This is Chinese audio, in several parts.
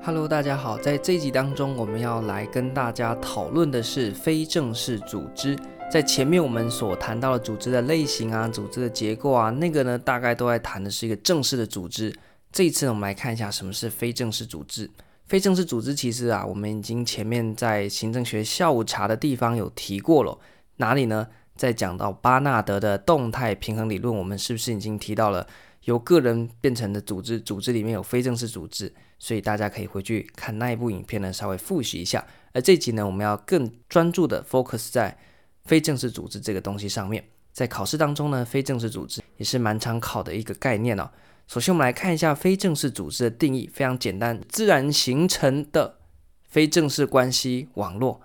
Hello，大家好，在这一集当中，我们要来跟大家讨论的是非正式组织。在前面我们所谈到的组织的类型啊、组织的结构啊，那个呢，大概都在谈的是一个正式的组织。这一次呢，我们来看一下什么是非正式组织。非正式组织其实啊，我们已经前面在行政学下午茶的地方有提过了。哪里呢？在讲到巴纳德的动态平衡理论，我们是不是已经提到了由个人变成的组织？组织里面有非正式组织，所以大家可以回去看那一部影片呢，稍微复习一下。而这集呢，我们要更专注的 focus 在非正式组织这个东西上面。在考试当中呢，非正式组织也是蛮常考的一个概念哦。首先，我们来看一下非正式组织的定义，非常简单：自然形成的非正式关系网络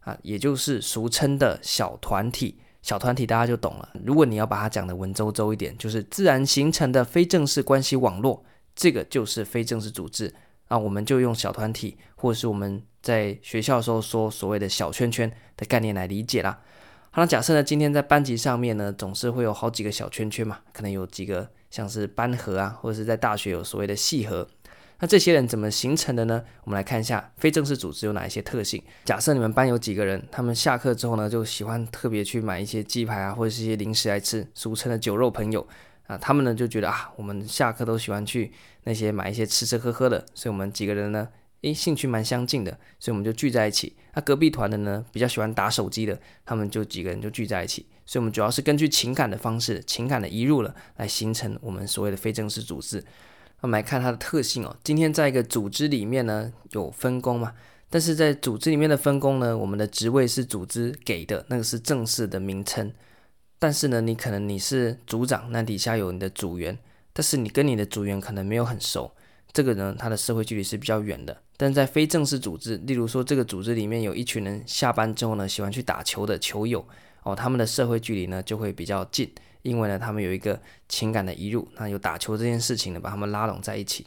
啊，也就是俗称的小团体。小团体大家就懂了。如果你要把它讲的文绉绉一点，就是自然形成的非正式关系网络，这个就是非正式组织啊。我们就用小团体，或者是我们在学校时候说所谓的小圈圈的概念来理解啦。好，那假设呢，今天在班级上面呢，总是会有好几个小圈圈嘛，可能有几个。像是班合啊，或者是在大学有所谓的系合，那这些人怎么形成的呢？我们来看一下非正式组织有哪一些特性。假设你们班有几个人，他们下课之后呢，就喜欢特别去买一些鸡排啊，或者是一些零食来吃，俗称的酒肉朋友啊。他们呢就觉得啊，我们下课都喜欢去那些买一些吃吃喝喝的，所以我们几个人呢。诶，兴趣蛮相近的，所以我们就聚在一起。那隔壁团的呢，比较喜欢打手机的，他们就几个人就聚在一起。所以，我们主要是根据情感的方式、情感的移入了，来形成我们所谓的非正式组织。我们来看它的特性哦。今天在一个组织里面呢，有分工嘛？但是在组织里面的分工呢，我们的职位是组织给的，那个是正式的名称。但是呢，你可能你是组长，那底下有你的组员，但是你跟你的组员可能没有很熟。这个呢，它的社会距离是比较远的。但在非正式组织，例如说这个组织里面有一群人下班之后呢，喜欢去打球的球友哦，他们的社会距离呢就会比较近，因为呢他们有一个情感的移入，那有打球这件事情呢把他们拉拢在一起。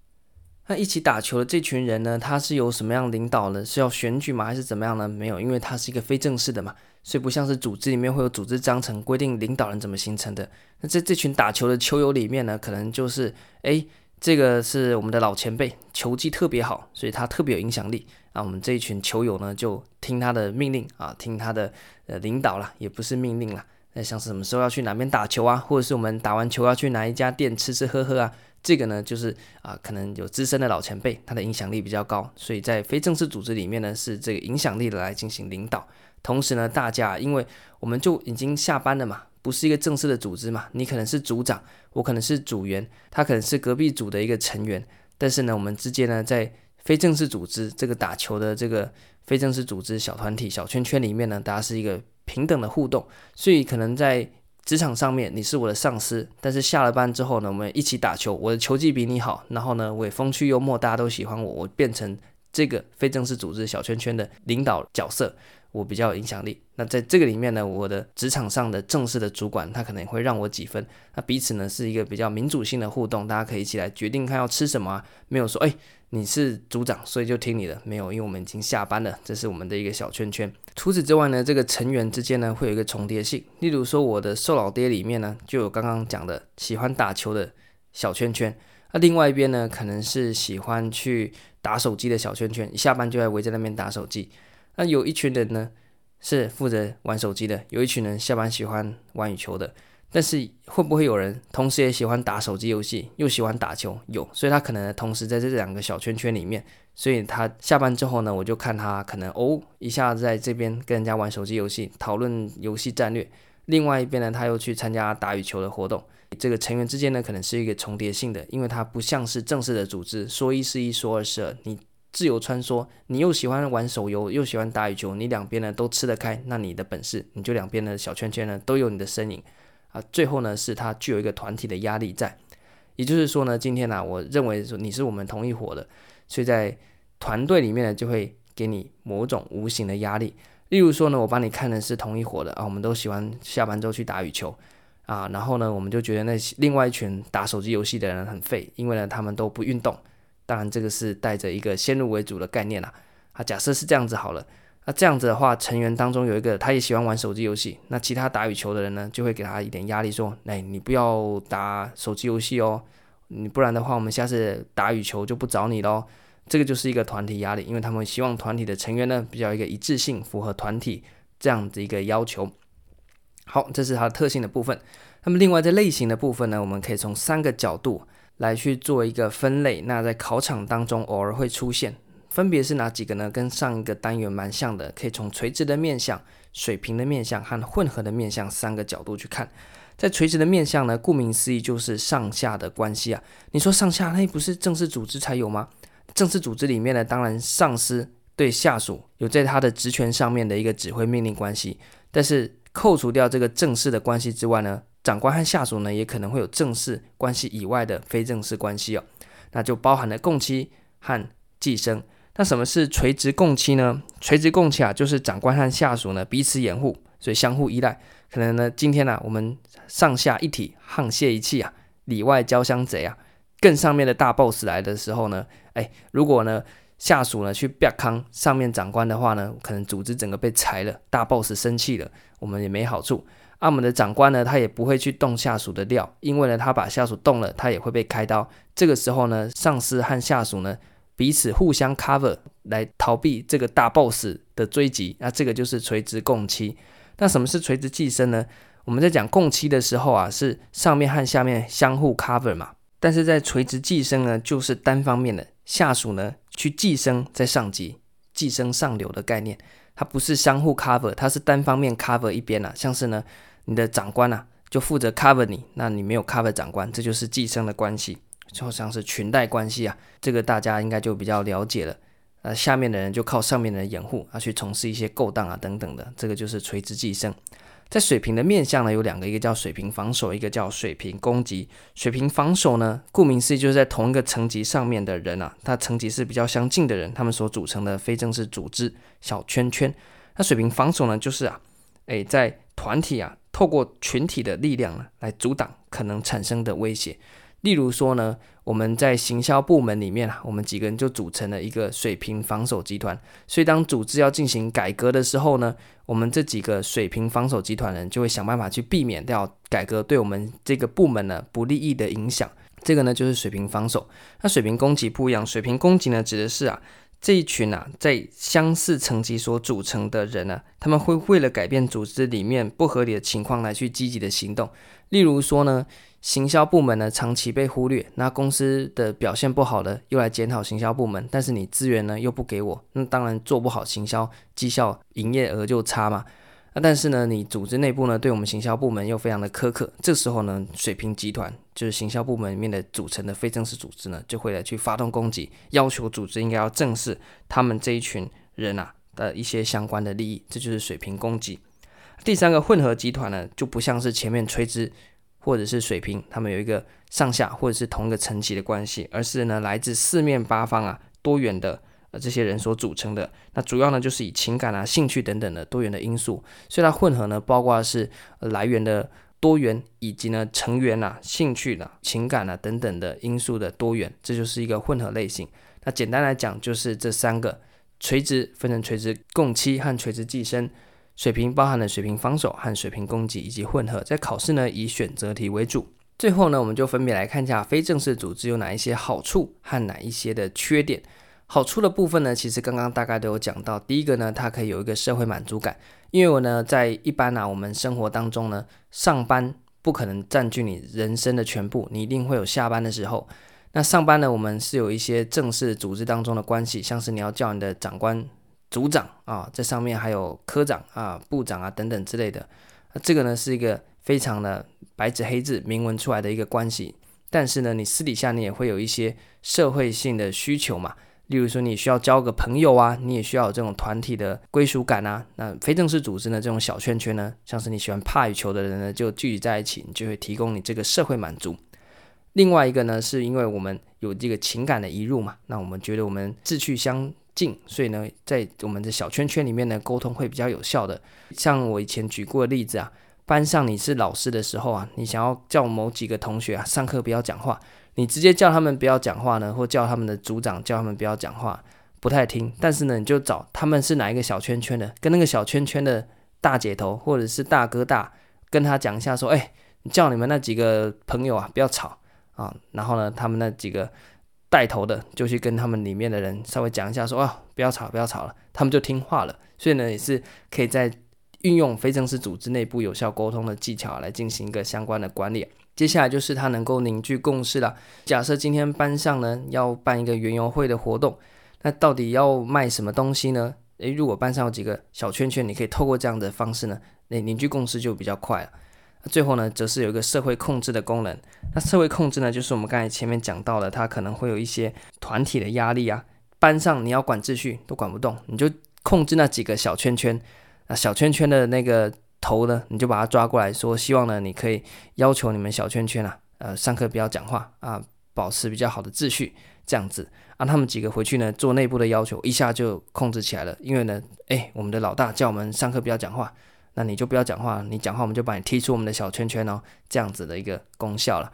那一起打球的这群人呢，他是由什么样领导呢？是要选举吗？还是怎么样呢？没有，因为他是一个非正式的嘛，所以不像是组织里面会有组织章程规定领导人怎么形成的。那在这群打球的球友里面呢，可能就是诶。这个是我们的老前辈，球技特别好，所以他特别有影响力啊。我们这一群球友呢，就听他的命令啊，听他的呃领导啦，也不是命令啦。那像是什么时候要去哪边打球啊，或者是我们打完球要去哪一家店吃吃喝喝啊，这个呢就是啊，可能有资深的老前辈，他的影响力比较高，所以在非正式组织里面呢，是这个影响力的来进行领导。同时呢，大家因为我们就已经下班了嘛。不是一个正式的组织嘛？你可能是组长，我可能是组员，他可能是隔壁组的一个成员。但是呢，我们之间呢，在非正式组织这个打球的这个非正式组织小团体小圈圈里面呢，大家是一个平等的互动。所以可能在职场上面，你是我的上司，但是下了班之后呢，我们一起打球，我的球技比你好，然后呢，我也风趣幽默，大家都喜欢我，我变成这个非正式组织小圈圈的领导角色。我比较有影响力，那在这个里面呢，我的职场上的正式的主管，他可能会让我几分。那彼此呢是一个比较民主性的互动，大家可以一起来决定看要吃什么啊，没有说哎你是组长，所以就听你的，没有，因为我们已经下班了，这是我们的一个小圈圈。除此之外呢，这个成员之间呢会有一个重叠性，例如说我的瘦老爹里面呢就有刚刚讲的喜欢打球的小圈圈，那另外一边呢可能是喜欢去打手机的小圈圈，一下班就在围在那边打手机。那有一群人呢，是负责玩手机的，有一群人下班喜欢玩羽球的，但是会不会有人同时也喜欢打手机游戏，又喜欢打球？有，所以他可能同时在这两个小圈圈里面，所以他下班之后呢，我就看他可能哦一下在这边跟人家玩手机游戏，讨论游戏战略，另外一边呢，他又去参加打羽球的活动，这个成员之间呢，可能是一个重叠性的，因为它不像是正式的组织，说一是一，说二是二，你。自由穿梭，你又喜欢玩手游，又喜欢打羽球，你两边呢都吃得开，那你的本事，你就两边的小圈圈呢都有你的身影啊。最后呢，是它具有一个团体的压力在，也就是说呢，今天呢、我认为说你是我们同一伙的，所以在团队里面呢，就会给你某种无形的压力。例如说呢，我把你看的是同一伙的啊，我们都喜欢下班之后去打羽球啊，然后呢，我们就觉得那另外一群打手机游戏的人很废，因为呢，他们都不运动。当然，这个是带着一个先入为主的概念啦。啊，假设是这样子好了，那这样子的话，成员当中有一个他也喜欢玩手机游戏，那其他打羽球的人呢，就会给他一点压力，说：“哎，你不要打手机游戏哦，你不然的话，我们下次打羽球就不找你喽。”这个就是一个团体压力，因为他们希望团体的成员呢比较一个一致性，符合团体这样的一个要求。好，这是它的特性的部分。那么另外在类型的部分呢，我们可以从三个角度来去做一个分类。那在考场当中偶尔会出现，分别是哪几个呢？跟上一个单元蛮像的，可以从垂直的面向、水平的面向和混合的面向三个角度去看。在垂直的面向呢，顾名思义就是上下的关系啊。你说上下，那不是正式组织才有吗？正式组织里面呢，当然上司对下属有在他的职权上面的一个指挥命令关系，但是扣除掉这个正式的关系之外呢，长官和下属呢也可能会有正式关系以外的非正式关系哦，那就包含了共妻和寄生。那什么是垂直共妻呢？垂直共妻啊，就是长官和下属呢彼此掩护，所以相互依赖。可能呢，今天呢、啊，我们上下一体，沆瀣一气啊，里外交相贼啊。更上面的大 boss 来的时候呢，哎，如果呢下属呢去逼康上面长官的话呢，可能组织整个被裁了，大 boss 生气了，我们也没好处。啊，我们的长官呢，他也不会去动下属的料，因为呢，他把下属动了，他也会被开刀。这个时候呢，上司和下属呢彼此互相 cover 来逃避这个大 boss 的追击，那这个就是垂直共妻。那什么是垂直寄生呢？我们在讲共妻的时候啊，是上面和下面相互 cover 嘛。但是在垂直寄生呢，就是单方面的下属呢去寄生在上级，寄生上流的概念，它不是相互 cover，它是单方面 cover 一边啊。像是呢，你的长官啊就负责 cover 你，那你没有 cover 长官，这就是寄生的关系，就像是裙带关系啊。这个大家应该就比较了解了。呃，下面的人就靠上面的人掩护，啊，去从事一些勾当啊等等的，这个就是垂直寄生。在水平的面向呢，有两个，一个叫水平防守，一个叫水平攻击。水平防守呢，顾名思义就是在同一个层级上面的人啊，他层级是比较相近的人，他们所组成的非正式组织小圈圈。那水平防守呢，就是啊，诶，在团体啊，透过群体的力量呢，来阻挡可能产生的威胁。例如说呢，我们在行销部门里面啊，我们几个人就组成了一个水平防守集团。所以当组织要进行改革的时候呢，我们这几个水平防守集团人就会想办法去避免掉改革对我们这个部门呢不利益的影响。这个呢就是水平防守。那水平攻击不一样，水平攻击呢指的是啊这一群啊在相似层级所组成的人呢，他们会为了改变组织里面不合理的情况来去积极的行动。例如说呢。行销部门呢，长期被忽略，那公司的表现不好了又来检讨行销部门，但是你资源呢又不给我，那当然做不好行销，绩效、营业额就差嘛。那但是呢，你组织内部呢，对我们行销部门又非常的苛刻，这时候呢，水平集团就是行销部门里面的组成的非正式组织呢，就会来去发动攻击，要求组织应该要正视他们这一群人啊的一些相关的利益，这就是水平攻击。第三个混合集团呢，就不像是前面垂直。或者是水平，他们有一个上下或者是同一个层级的关系，而是呢来自四面八方啊多元的呃这些人所组成的。那主要呢就是以情感啊、兴趣等等的多元的因素，所以它混合呢包括是来源的多元，以及呢成员啊、兴趣的、啊、情感啊等等的因素的多元，这就是一个混合类型。那简单来讲，就是这三个垂直分成垂直共期和垂直寄生。水平包含了水平防守和水平攻击以及混合，在考试呢以选择题为主。最后呢，我们就分别来看一下非正式组织有哪一些好处和哪一些的缺点。好处的部分呢，其实刚刚大概都有讲到。第一个呢，它可以有一个社会满足感，因为我呢在一般、啊、我们生活当中呢，上班不可能占据你人生的全部，你一定会有下班的时候。那上班呢，我们是有一些正式组织当中的关系，像是你要叫你的长官。组长啊，这上面还有科长啊、部长啊等等之类的，那这个呢是一个非常的白纸黑字明文出来的一个关系。但是呢，你私底下你也会有一些社会性的需求嘛，例如说你需要交个朋友啊，你也需要有这种团体的归属感啊。那非正式组织呢，这种小圈圈呢，像是你喜欢怕羽球的人呢，就聚集在一起，你就会提供你这个社会满足。另外一个呢，是因为我们有这个情感的移入嘛，那我们觉得我们志趣相近，所以呢，在我们的小圈圈里面呢，沟通会比较有效的。像我以前举过的例子啊，班上你是老师的时候啊，你想要叫某几个同学啊，上课不要讲话，你直接叫他们不要讲话呢，或叫他们的组长叫他们不要讲话，不太听。但是呢，你就找他们是哪一个小圈圈的，跟那个小圈圈的大姐头或者是大哥大，跟他讲一下说，哎，叫你们那几个朋友啊，不要吵啊。然后呢，他们那几个。带头的就去跟他们里面的人稍微讲一下，说啊，不要吵，不要吵了，他们就听话了。所以呢，也是可以在运用非正式组织内部有效沟通的技巧来进行一个相关的管理。接下来就是它能够凝聚共识了。假设今天班上呢要办一个园游会的活动，那到底要卖什么东西呢？诶，如果班上有几个小圈圈，你可以透过这样的方式呢，那凝聚共识就比较快了。最后呢，则是有一个社会控制的功能。那社会控制呢，就是我们刚才前面讲到的，它可能会有一些团体的压力啊。班上你要管秩序都管不动，你就控制那几个小圈圈。那小圈圈的那个头呢，你就把它抓过来说，希望呢，你可以要求你们小圈圈啊，呃，上课不要讲话啊，保持比较好的秩序，这样子。让他们几个回去呢，做内部的要求，一下就控制起来了。因为呢，诶，我们的老大叫我们上课不要讲话。那你就不要讲话，你讲话我们就把你踢出我们的小圈圈哦，这样子的一个功效了。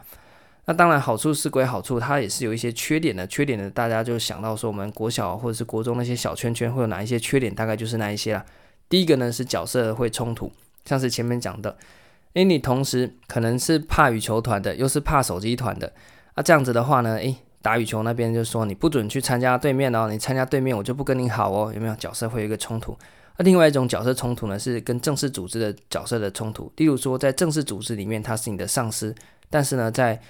那当然好处是归好处，它也是有一些缺点的。缺点呢，大家就想到说，我们国小或者是国中那些小圈圈会有哪一些缺点？大概就是那一些啦。第一个呢是角色会冲突，像是前面讲的，诶，你同时可能是怕羽球团的，又是怕手机团的，那这样子的话呢，诶，打羽球那边就说你不准去参加对面哦，你参加对面我就不跟你好哦，有没有？角色会有一个冲突。那另外一种角色冲突呢，是跟正式组织的角色的冲突。例如说，在正式组织里面，他是你的上司，但是呢，在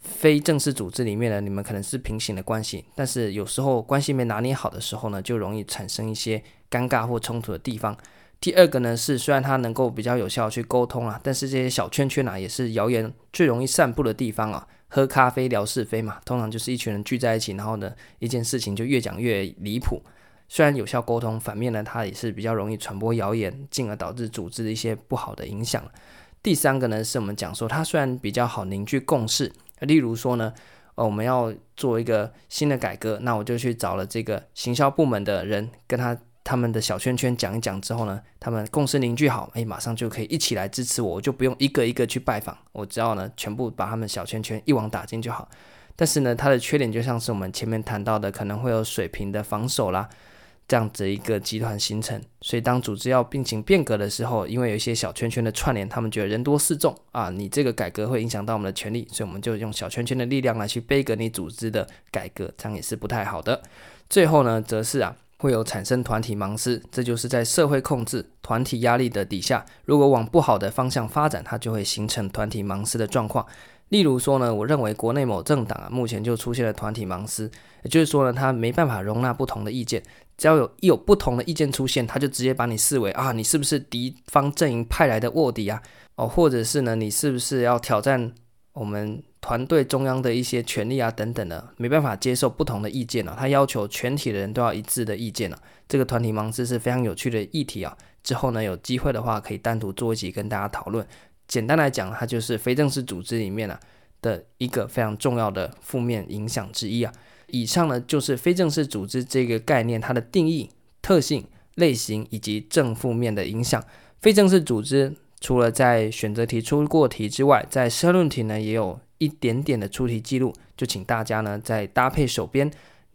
非正式组织里面呢，你们可能是平行的关系。但是有时候关系没拿捏好的时候呢，就容易产生一些尴尬或冲突的地方。第二个呢，是虽然它能够比较有效去沟通啊，但是这些小圈圈啊，也是谣言最容易散布的地方啊。喝咖啡聊是非嘛，通常就是一群人聚在一起，然后呢，一件事情就越讲越离谱。虽然有效沟通，反面呢，它也是比较容易传播谣言，进而导致组织的一些不好的影响。第三个呢，是我们讲说，它虽然比较好凝聚共识，例如说呢，呃，我们要做一个新的改革，那我就去找了这个行销部门的人，跟他他们的小圈圈讲一讲之后呢，他们共识凝聚好，哎，马上就可以一起来支持我，我就不用一个一个去拜访，我只要呢全部把他们小圈圈一网打尽就好。但是呢，它的缺点就像是我们前面谈到的，可能会有水平的防守啦。这样子一个集团形成，所以当组织要进行变革的时候，因为有一些小圈圈的串联，他们觉得人多势众啊，你这个改革会影响到我们的权利，所以我们就用小圈圈的力量来去背革你组织的改革，这样也是不太好的。最后呢，则是啊，会有产生团体盲思，这就是在社会控制、团体压力的底下，如果往不好的方向发展，它就会形成团体盲思的状况。例如说呢，我认为国内某政党啊，目前就出现了团体盲思，也就是说呢，他没办法容纳不同的意见。只要有一有不同的意见出现，他就直接把你视为啊，你是不是敌方阵营派来的卧底啊？哦，或者是呢，你是不是要挑战我们团队中央的一些权利啊？等等的，没办法接受不同的意见啊。他要求全体的人都要一致的意见啊。这个团体盲思是非常有趣的议题啊。之后呢，有机会的话可以单独做一集跟大家讨论。简单来讲，它就是非正式组织里面啊的一个非常重要的负面影响之一啊。以上呢，就是非正式组织这个概念，它的定义、特性、类型以及正负面的影响。非正式组织除了在选择题出过题之外，在申论题呢也有一点点的出题记录，就请大家呢再搭配手边，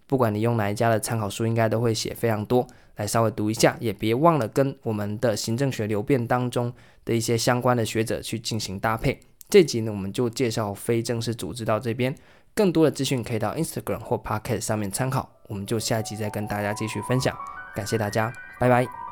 不管你用哪一家的参考书，应该都会写非常多，来稍微读一下，也别忘了跟我们的行政学流变当中的一些相关的学者去进行搭配。这集呢，我们就介绍非正式组织到这边。更多的资讯可以到 Instagram 或 Pocket 上面参考，我们就下一集再跟大家继续分享。感谢大家，拜拜。